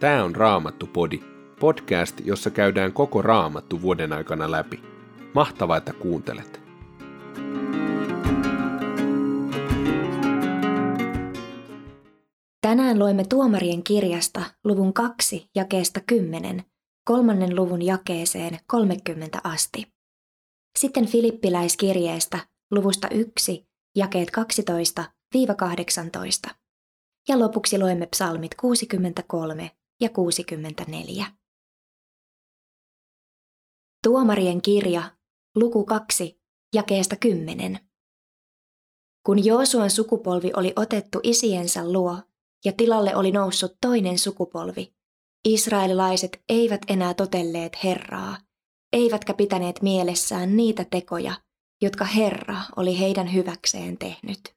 Tämä on Raamattu-podi, podcast, jossa käydään koko Raamattu vuoden aikana läpi. Mahtavaa, että kuuntelet! Tänään loimme Tuomarien kirjasta luvun 2 jakeesta 10, kolmannen luvun jakeeseen 30 asti. Sitten Filippiläiskirjeestä luvusta 1, jakeet 12-18. Ja lopuksi loimme psalmit 63 ja 64. Tuomarien kirja, luku 2, jakeesta 10. Kun Joosuan sukupolvi oli otettu isiensä luo ja tilalle oli noussut toinen sukupolvi, israelilaiset eivät enää totelleet Herraa, eivätkä pitäneet mielessään niitä tekoja, jotka Herra oli heidän hyväkseen tehnyt.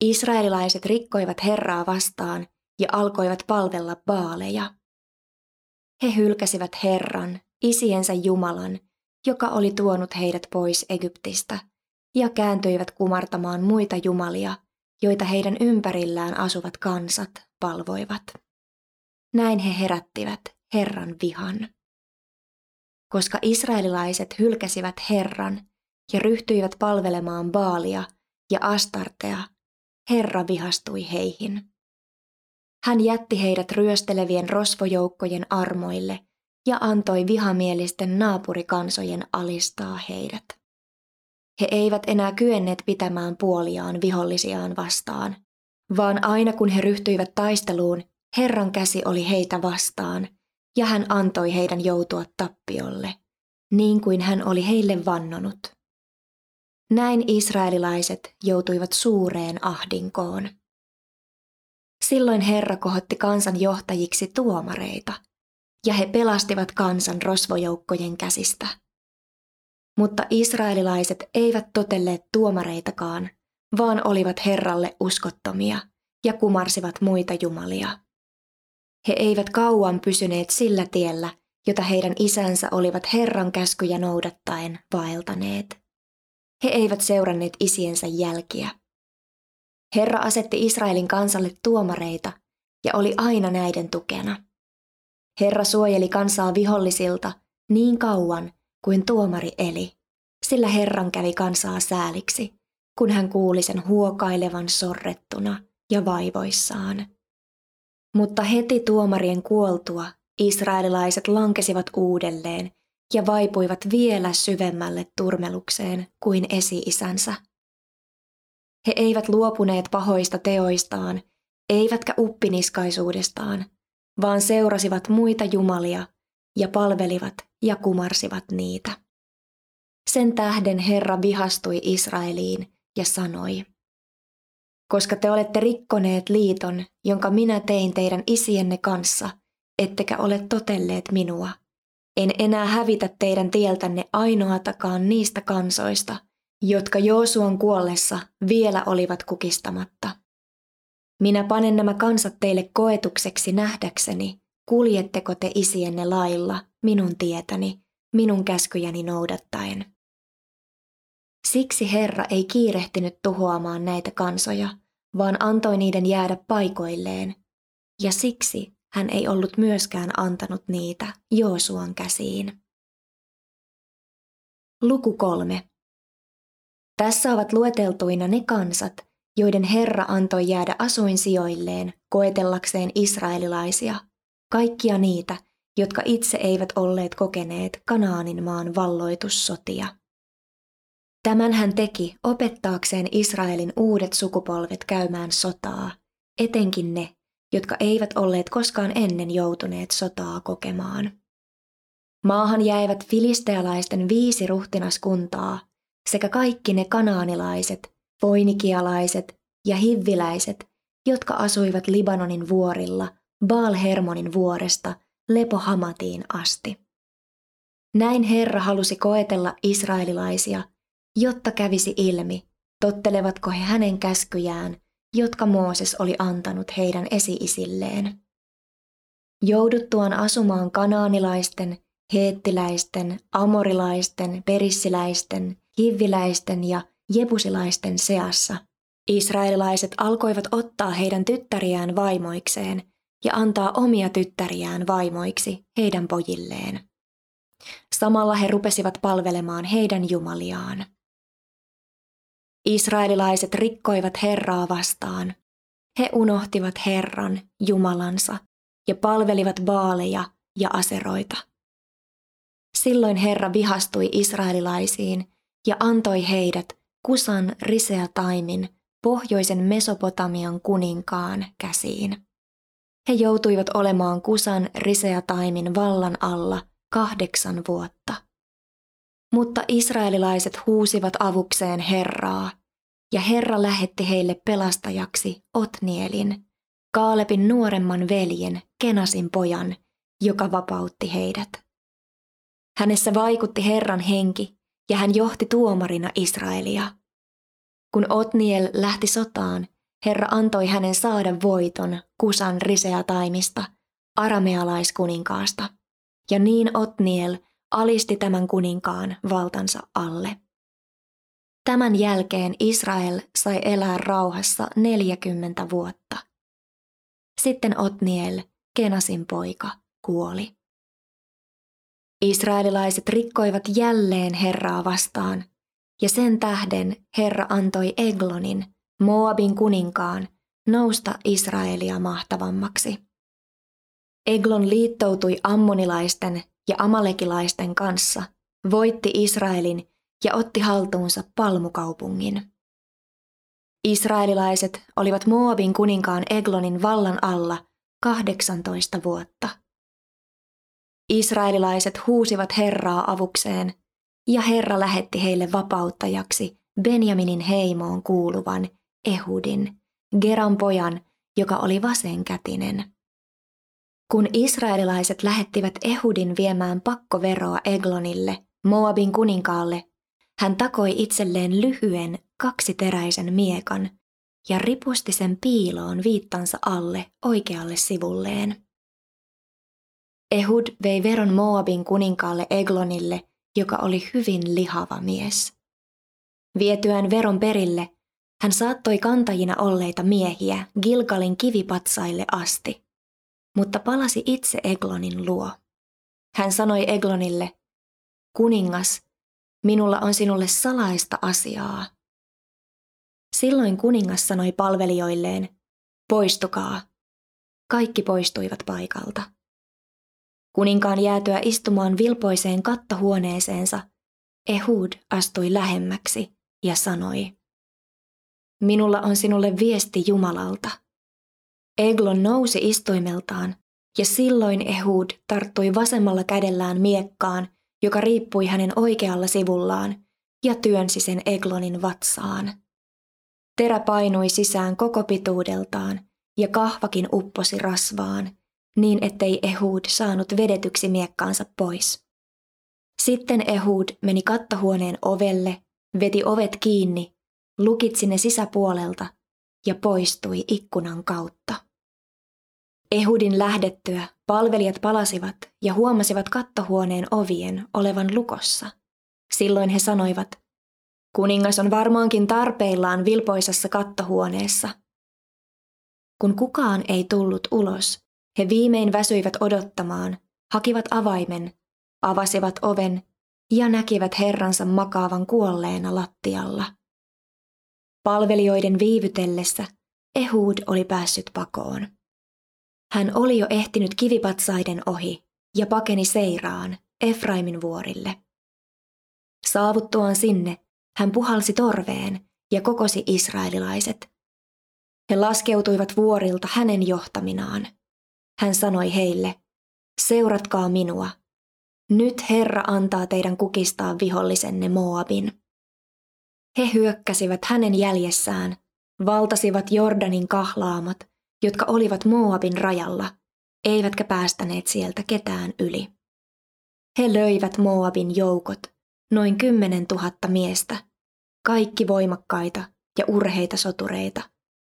Israelilaiset rikkoivat Herraa vastaan ja alkoivat palvella baaleja. He hylkäsivät Herran, isiensä Jumalan, joka oli tuonut heidät pois Egyptistä, ja kääntyivät kumartamaan muita jumalia, joita heidän ympärillään asuvat kansat palvoivat. Näin he herättivät Herran vihan. Koska israelilaiset hylkäsivät Herran ja ryhtyivät palvelemaan Baalia ja Astartea, Herra vihastui heihin. Hän jätti heidät ryöstelevien rosvojoukkojen armoille ja antoi vihamielisten naapurikansojen alistaa heidät. He eivät enää kyenneet pitämään puoliaan vihollisiaan vastaan, vaan aina kun he ryhtyivät taisteluun, Herran käsi oli heitä vastaan, ja hän antoi heidän joutua tappiolle, niin kuin hän oli heille vannonut. Näin israelilaiset joutuivat suureen ahdinkoon. Silloin Herra kohotti kansan johtajiksi tuomareita, ja he pelastivat kansan rosvojoukkojen käsistä. Mutta israelilaiset eivät totelleet tuomareitakaan, vaan olivat Herralle uskottomia ja kumarsivat muita jumalia. He eivät kauan pysyneet sillä tiellä, jota heidän isänsä olivat Herran käskyjä noudattaen vaeltaneet. He eivät seuranneet isiensä jälkiä. Herra asetti Israelin kansalle tuomareita ja oli aina näiden tukena. Herra suojeli kansaa vihollisilta niin kauan kuin tuomari eli, sillä Herran kävi kansaa sääliksi, kun hän kuuli sen huokailevan sorrettuna ja vaivoissaan. Mutta heti tuomarien kuoltua israelilaiset lankesivat uudelleen ja vaipuivat vielä syvemmälle turmelukseen kuin esi-isänsä. He eivät luopuneet pahoista teoistaan, eivätkä uppiniskaisuudestaan, vaan seurasivat muita jumalia ja palvelivat ja kumarsivat niitä. Sen tähden Herra vihastui Israeliin ja sanoi, koska te olette rikkoneet liiton, jonka minä tein teidän isienne kanssa, ettekä ole totelleet minua. En enää hävitä teidän tieltänne ainoatakaan niistä kansoista, jotka Joosuan kuollessa vielä olivat kukistamatta. Minä panen nämä kansat teille koetukseksi nähdäkseni, kuljetteko te isienne lailla, minun tietäni, minun käskyjäni noudattaen. Siksi Herra ei kiirehtinyt tuhoamaan näitä kansoja, vaan antoi niiden jäädä paikoilleen, ja siksi hän ei ollut myöskään antanut niitä Joosuan käsiin. Luku kolme. Tässä ovat lueteltuina ne kansat, joiden Herra antoi jäädä asuinsijoilleen koetellakseen israelilaisia, kaikkia niitä, jotka itse eivät olleet kokeneet Kanaanin maan valloitussotia. Tämän hän teki opettaakseen Israelin uudet sukupolvet käymään sotaa, etenkin ne, jotka eivät olleet koskaan ennen joutuneet sotaa kokemaan. Maahan jäivät filistealaisten viisi ruhtinaskuntaa sekä kaikki ne kanaanilaiset, foinikialaiset ja hivviläiset, jotka asuivat Libanonin vuorilla Baal-Hermonin vuoresta Lepohamatiin asti. Näin Herra halusi koetella israelilaisia, jotta kävisi ilmi, tottelevatko he hänen käskyjään, jotka Mooses oli antanut heidän esi-isilleen. Jouduttuaan asumaan kanaanilaisten, heettiläisten, amorilaisten, perissiläisten, hivviläisten ja jebusilaisten seassa, israelilaiset alkoivat ottaa heidän tyttäriään vaimoikseen ja antaa omia tyttäriään vaimoiksi heidän pojilleen. Samalla he rupesivat palvelemaan heidän jumaliaan. Israelilaiset rikkoivat Herraa vastaan. He unohtivat Herran, Jumalansa, ja palvelivat baaleja ja aseroita. Silloin Herra vihastui israelilaisiin ja antoi heidät Kusan Riseataimin, pohjoisen Mesopotamian kuninkaan käsiin. He joutuivat olemaan Kusan Riseataimin vallan alla kahdeksan vuotta. Mutta israelilaiset huusivat avukseen Herraa, ja Herra lähetti heille pelastajaksi Otnielin, Kaalepin nuoremman veljen, Kenasin pojan, joka vapautti heidät. Hänessä vaikutti Herran henki, ja hän johti tuomarina Israelia. Kun Otniel lähti sotaan, Herra antoi hänen saada voiton Kusan riseataimista, aramealaiskuninkaasta, ja niin Otniel alisti tämän kuninkaan valtansa alle. Tämän jälkeen Israel sai elää rauhassa 40 vuotta. Sitten Otniel, Kenasin poika, kuoli. Israelilaiset rikkoivat jälleen Herraa vastaan, ja sen tähden Herra antoi Eglonin, Moabin kuninkaan, nousta Israelia mahtavammaksi. Eglon liittoutui ammonilaisten ja amalekilaisten kanssa, voitti Israelin ja otti haltuunsa palmukaupungin. Israelilaiset olivat Moabin kuninkaan Eglonin vallan alla 18 vuotta. Israelilaiset huusivat Herraa avukseen, ja Herra lähetti heille vapauttajaksi Benjaminin heimoon kuuluvan Ehudin, Geran pojan, joka oli vasenkätinen. Kun israelilaiset lähettivät Ehudin viemään pakkoveroa Eglonille, Moabin kuninkaalle, hän takoi itselleen lyhyen kaksiteräisen miekan ja ripusti sen piiloon viittansa alle oikealle sivulleen. Ehud vei veron Moabin kuninkaalle Eglonille, joka oli hyvin lihava mies. Vietyään veron perille, hän saattoi kantajina olleita miehiä Gilgalin kivipatsaille asti, mutta palasi itse Eglonin luo. Hän sanoi Eglonille, kuningas, minulla on sinulle salaista asiaa. Silloin kuningas sanoi palvelijoilleen, poistukaa. Kaikki poistuivat paikalta. Kuninkaan jäätyä istumaan vilpoiseen kattohuoneeseensa, Ehud astui lähemmäksi ja sanoi, Minulla on sinulle viesti Jumalalta. Eglon nousi istuimeltaan, ja silloin Ehud tarttui vasemmalla kädellään miekkaan, joka riippui hänen oikealla sivullaan, ja työnsi sen Eglonin vatsaan. Terä painui sisään koko pituudeltaan, ja kahvakin upposi rasvaan, niin ettei Ehud saanut vedetyksi miekkaansa pois. Sitten Ehud meni kattohuoneen ovelle, veti ovet kiinni, lukitsi ne sisäpuolelta ja poistui ikkunan kautta. Ehudin lähdettyä palvelijat palasivat ja huomasivat kattohuoneen ovien olevan lukossa. Silloin he sanoivat, kuningas on varmaankin tarpeillaan vilpoisessa kattohuoneessa. Kun kukaan ei tullut ulos, he viimein väsyivät odottamaan, hakivat avaimen, avasivat oven ja näkivät herransa makaavan kuolleena lattialla. Palvelijoiden viivytellessä Ehud oli päässyt pakoon. Hän oli jo ehtinyt kivipatsaiden ohi ja pakeni Seiraan, Efraimin vuorille. Saavuttuaan sinne, hän puhalsi torveen ja kokosi israelilaiset. He laskeutuivat vuorilta hänen johtaminaan. Hän sanoi heille, seuratkaa minua. Nyt Herra antaa teidän kukistaa vihollisenne Moabin. He hyökkäsivät hänen jäljessään, valtasivat Jordanin kahlaamat, jotka olivat Moabin rajalla, eivätkä päästäneet sieltä ketään yli. He löivät Moabin joukot, noin kymmenen tuhatta miestä, kaikki voimakkaita ja urheita sotureita,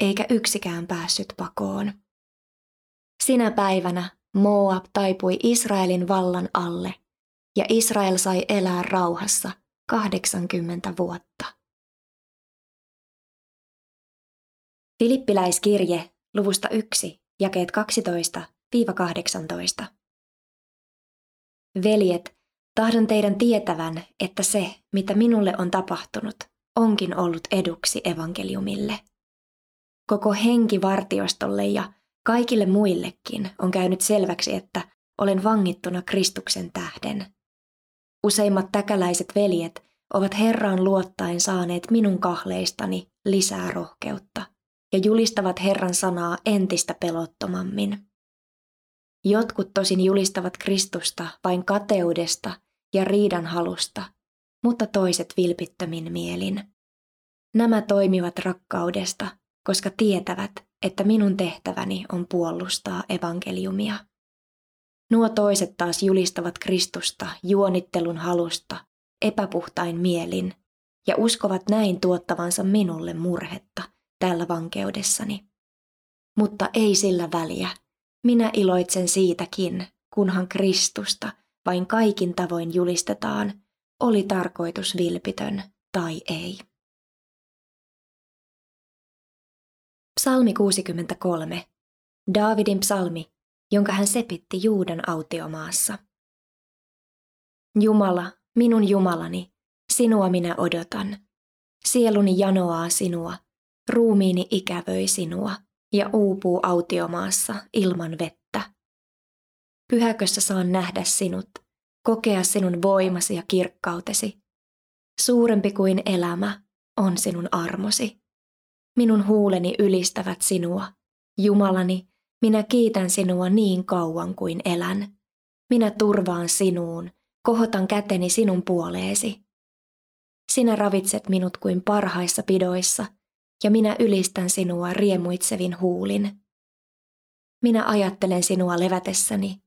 eikä yksikään päässyt pakoon. Sinä päivänä Moab taipui Israelin vallan alle, ja Israel sai elää rauhassa 80 vuotta. Filippiläiskirje luvusta 1 jakeet 12-18. Veljet, tahdon teidän tietävän, että se, mitä minulle on tapahtunut, onkin ollut eduksi evankeliumille. Koko henki vartiostolle ja kaikille muillekin on käynyt selväksi, että olen vangittuna Kristuksen tähden. Useimmat täkäläiset veljet ovat Herraan luottaen saaneet minun kahleistani lisää rohkeutta ja julistavat Herran sanaa entistä pelottomammin. Jotkut tosin julistavat Kristusta vain kateudesta ja riidan halusta, mutta toiset vilpittömin mielin. Nämä toimivat rakkaudesta, koska tietävät, että minun tehtäväni on puolustaa evankeliumia. Nuo toiset taas julistavat Kristusta juonittelun halusta, epäpuhtain mielin, ja uskovat näin tuottavansa minulle murhetta tällä vankeudessani. Mutta ei sillä väliä. Minä iloitsen siitäkin, kunhan Kristusta vain kaikin tavoin julistetaan, oli tarkoitus vilpitön tai ei. Psalmi 63. Daavidin psalmi, jonka hän sepitti Juudan autiomaassa. Jumala, minun Jumalani, sinua minä odotan. Sieluni janoaa sinua, ruumiini ikävöi sinua ja uupuu autiomaassa ilman vettä. Pyhäkössä saan nähdä sinut, kokea sinun voimasi ja kirkkautesi. Suurempi kuin elämä on sinun armosi. Minun huuleni ylistävät sinua. Jumalani, minä kiitän sinua niin kauan kuin elän. Minä turvaan sinuun, kohotan käteni sinun puoleesi. Sinä ravitset minut kuin parhaissa pidoissa, ja minä ylistän sinua riemuitsevin huulin. Minä ajattelen sinua levätessäni,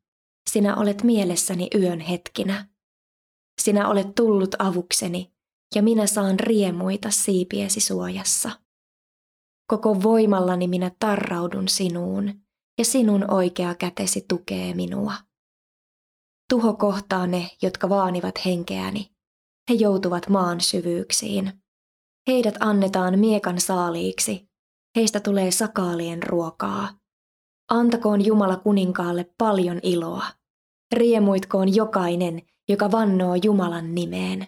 sinä olet mielessäni yön hetkinä. Sinä olet tullut avukseni, ja minä saan riemuita siipiesi suojassa. Koko voimallani minä tarraudun sinuun, ja sinun oikea kätesi tukee minua. Tuho kohtaa ne, jotka vaanivat henkeäni. He joutuvat maan syvyyksiin. Heidät annetaan miekan saaliiksi. Heistä tulee sakaalien ruokaa. Antakoon Jumala kuninkaalle paljon iloa. Riemuitkoon jokainen, joka vannoo Jumalan nimeen.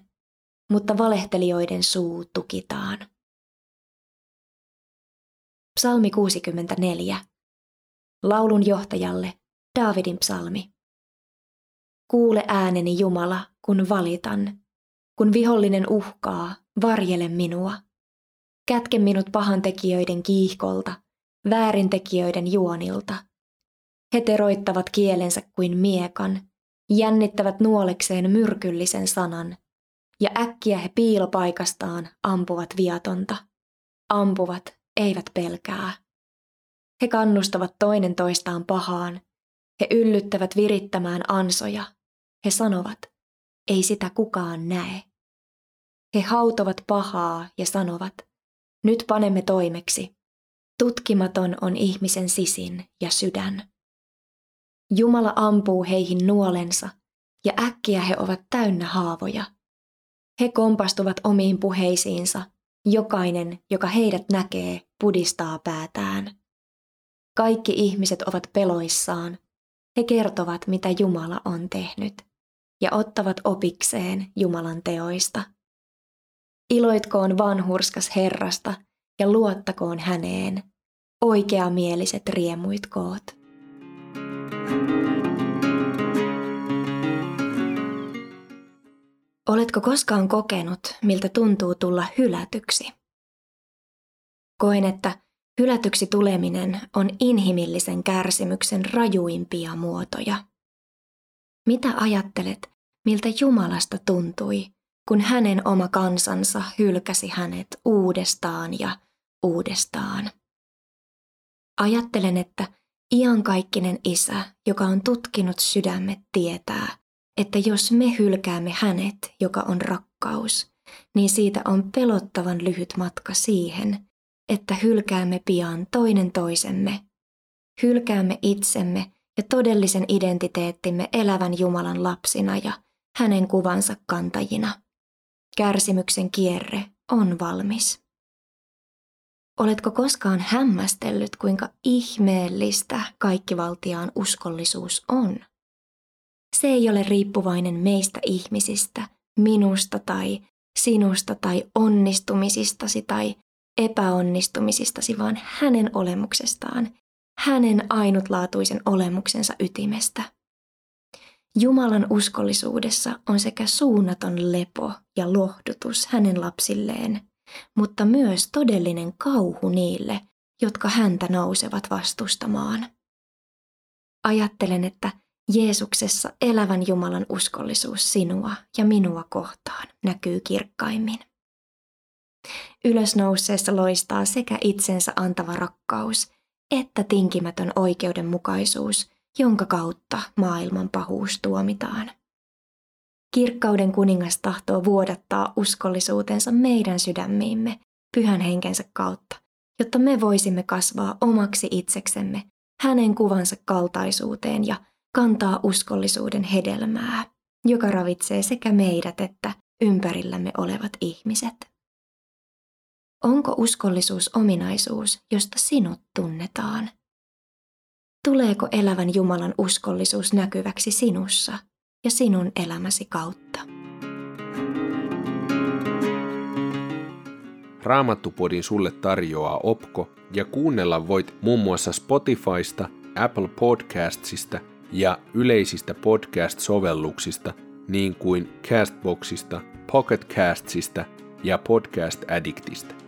Mutta valehtelijoiden suu tukitaan. Psalmi 64. Laulun johtajalle Daavidin psalmi. Kuule ääneni Jumala, kun valitan. Kun vihollinen uhkaa, varjele minua. Kätke minut pahantekijöiden kiihkolta, väärintekijöiden juonilta. He teroittavat kielensä kuin miekan, jännittävät nuolekseen myrkyllisen sanan, ja äkkiä he piilopaikastaan ampuvat viatonta. Ampuvat, eivät pelkää. He kannustavat toinen toistaan pahaan. He yllyttävät virittämään ansoja. He sanovat, ei sitä kukaan näe. He hautovat pahaa ja sanovat, nyt panemme toimeksi. Tutkimaton on ihmisen sisin ja sydän. Jumala ampuu heihin nuolensa, ja äkkiä he ovat täynnä haavoja. He kompastuvat omiin puheisiinsa, jokainen, joka heidät näkee, pudistaa päätään. Kaikki ihmiset ovat peloissaan. He kertovat, mitä Jumala on tehnyt, ja ottavat opikseen Jumalan teoista. Iloitkoon vanhurskas Herrasta ja luottakoon häneen. Oikeamieliset riemuitkoot. Oletko koskaan kokenut, miltä tuntuu tulla hylätyksi? Koen, että Hylätyksi tuleminen on inhimillisen kärsimyksen rajuimpia muotoja. Mitä ajattelet, miltä Jumalasta tuntui, kun hänen oma kansansa hylkäsi hänet uudestaan ja uudestaan? Ajattelen, että iankaikkinen isä, joka on tutkinut sydämet, tietää, että jos me hylkäämme hänet, joka on rakkaus, niin siitä on pelottavan lyhyt matka siihen, että hylkäämme pian toinen toisemme. Hylkäämme itsemme ja todellisen identiteettimme elävän Jumalan lapsina ja hänen kuvansa kantajina. Kärsimyksen kierre on valmis. Oletko koskaan hämmästellyt, kuinka ihmeellistä kaikkivaltiaan uskollisuus on? Se ei ole riippuvainen meistä ihmisistä, minusta tai sinusta tai onnistumisistasi tai epäonnistumisistasi, vaan hänen olemuksestaan, hänen ainutlaatuisen olemuksensa ytimestä. Jumalan uskollisuudessa on sekä suunnaton lepo ja lohdutus hänen lapsilleen, mutta myös todellinen kauhu niille, jotka häntä nousevat vastustamaan. Ajattelen, että Jeesuksessa elävän Jumalan uskollisuus sinua ja minua kohtaan näkyy kirkkaimmin. Ylösnouseessa loistaa sekä itsensä antava rakkaus että tinkimätön oikeudenmukaisuus, jonka kautta maailman pahuus tuomitaan. Kirkkauden kuningas tahtoo vuodattaa uskollisuutensa meidän sydämiimme pyhän henkensä kautta, jotta me voisimme kasvaa omaksi itseksemme hänen kuvansa kaltaisuuteen ja kantaa uskollisuuden hedelmää, joka ravitsee sekä meidät että ympärillämme olevat ihmiset. Onko uskollisuus ominaisuus, josta sinut tunnetaan? Tuleeko elävän Jumalan uskollisuus näkyväksi sinussa ja sinun elämäsi kautta? Raamattupodin sulle tarjoaa Opko ja kuunnella voit muun muassa Spotifysta, Apple Podcastsista ja yleisistä podcast-sovelluksista niin kuin Castboxista, Pocketcastsista ja Podcast Addictista.